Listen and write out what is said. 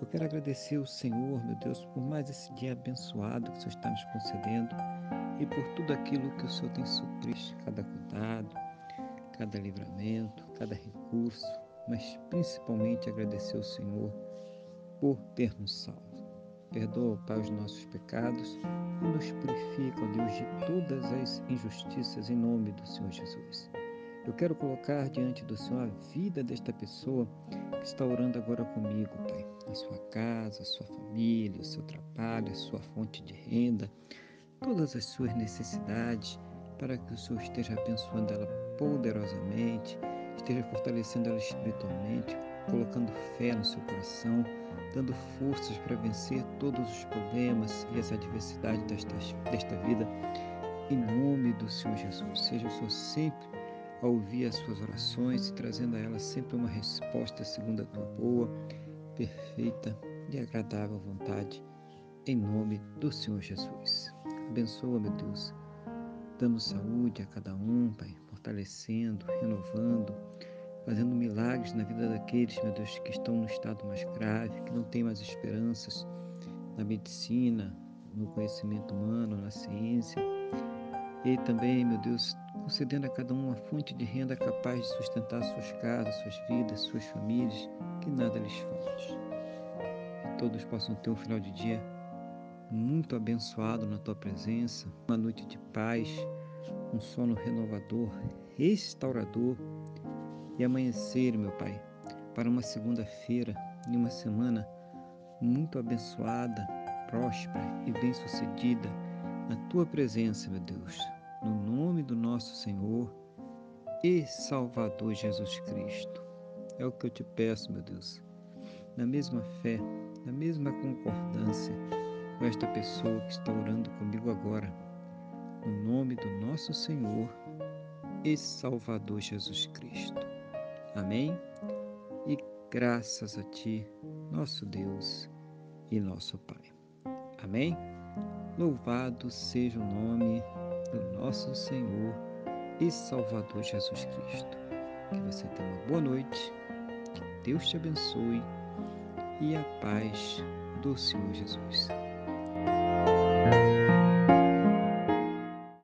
eu quero agradecer ao Senhor, meu Deus, por mais esse dia abençoado que o Senhor está nos concedendo e por tudo aquilo que o Senhor tem suprido, cada cuidado, cada livramento, cada recurso, mas principalmente agradecer ao Senhor por ter nos salvo. Perdoa, Pai, os nossos pecados e nos purifica, ó Deus, de todas as injustiças em nome do Senhor Jesus. Eu quero colocar diante do Senhor a vida desta pessoa que está orando agora comigo, Pai. A sua casa, a sua família, o seu trabalho, a sua fonte de renda, todas as suas necessidades, para que o Senhor esteja abençoando ela poderosamente, esteja fortalecendo ela espiritualmente, colocando fé no seu coração, dando forças para vencer todos os problemas e as adversidades desta, desta vida. Em nome do Senhor Jesus, seja o Senhor sempre a ouvir as suas orações e trazendo a elas sempre uma resposta segundo a tua boa, perfeita e agradável vontade, em nome do Senhor Jesus. Abençoa, meu Deus, dando saúde a cada um, Pai, fortalecendo, renovando, fazendo milagres na vida daqueles, meu Deus, que estão no estado mais grave, que não têm mais esperanças na medicina, no conhecimento humano, na ciência. E também, meu Deus, concedendo a cada um uma fonte de renda capaz de sustentar suas casas, suas vidas, suas famílias, que nada lhes falte. Que todos possam ter um final de dia muito abençoado na tua presença, uma noite de paz, um sono renovador, restaurador e amanhecer, meu Pai, para uma segunda-feira e uma semana muito abençoada, próspera e bem-sucedida na tua presença, meu Deus, no nome do nosso Senhor e Salvador Jesus Cristo. É o que eu te peço, meu Deus, na mesma fé, na mesma concordância com esta pessoa que está orando comigo agora, no nome do nosso Senhor e Salvador Jesus Cristo. Amém? E graças a Ti, nosso Deus e nosso Pai. Amém? Louvado seja o nome do nosso Senhor e Salvador Jesus Cristo. Que você tenha uma boa noite, que Deus te abençoe e a paz do Senhor Jesus.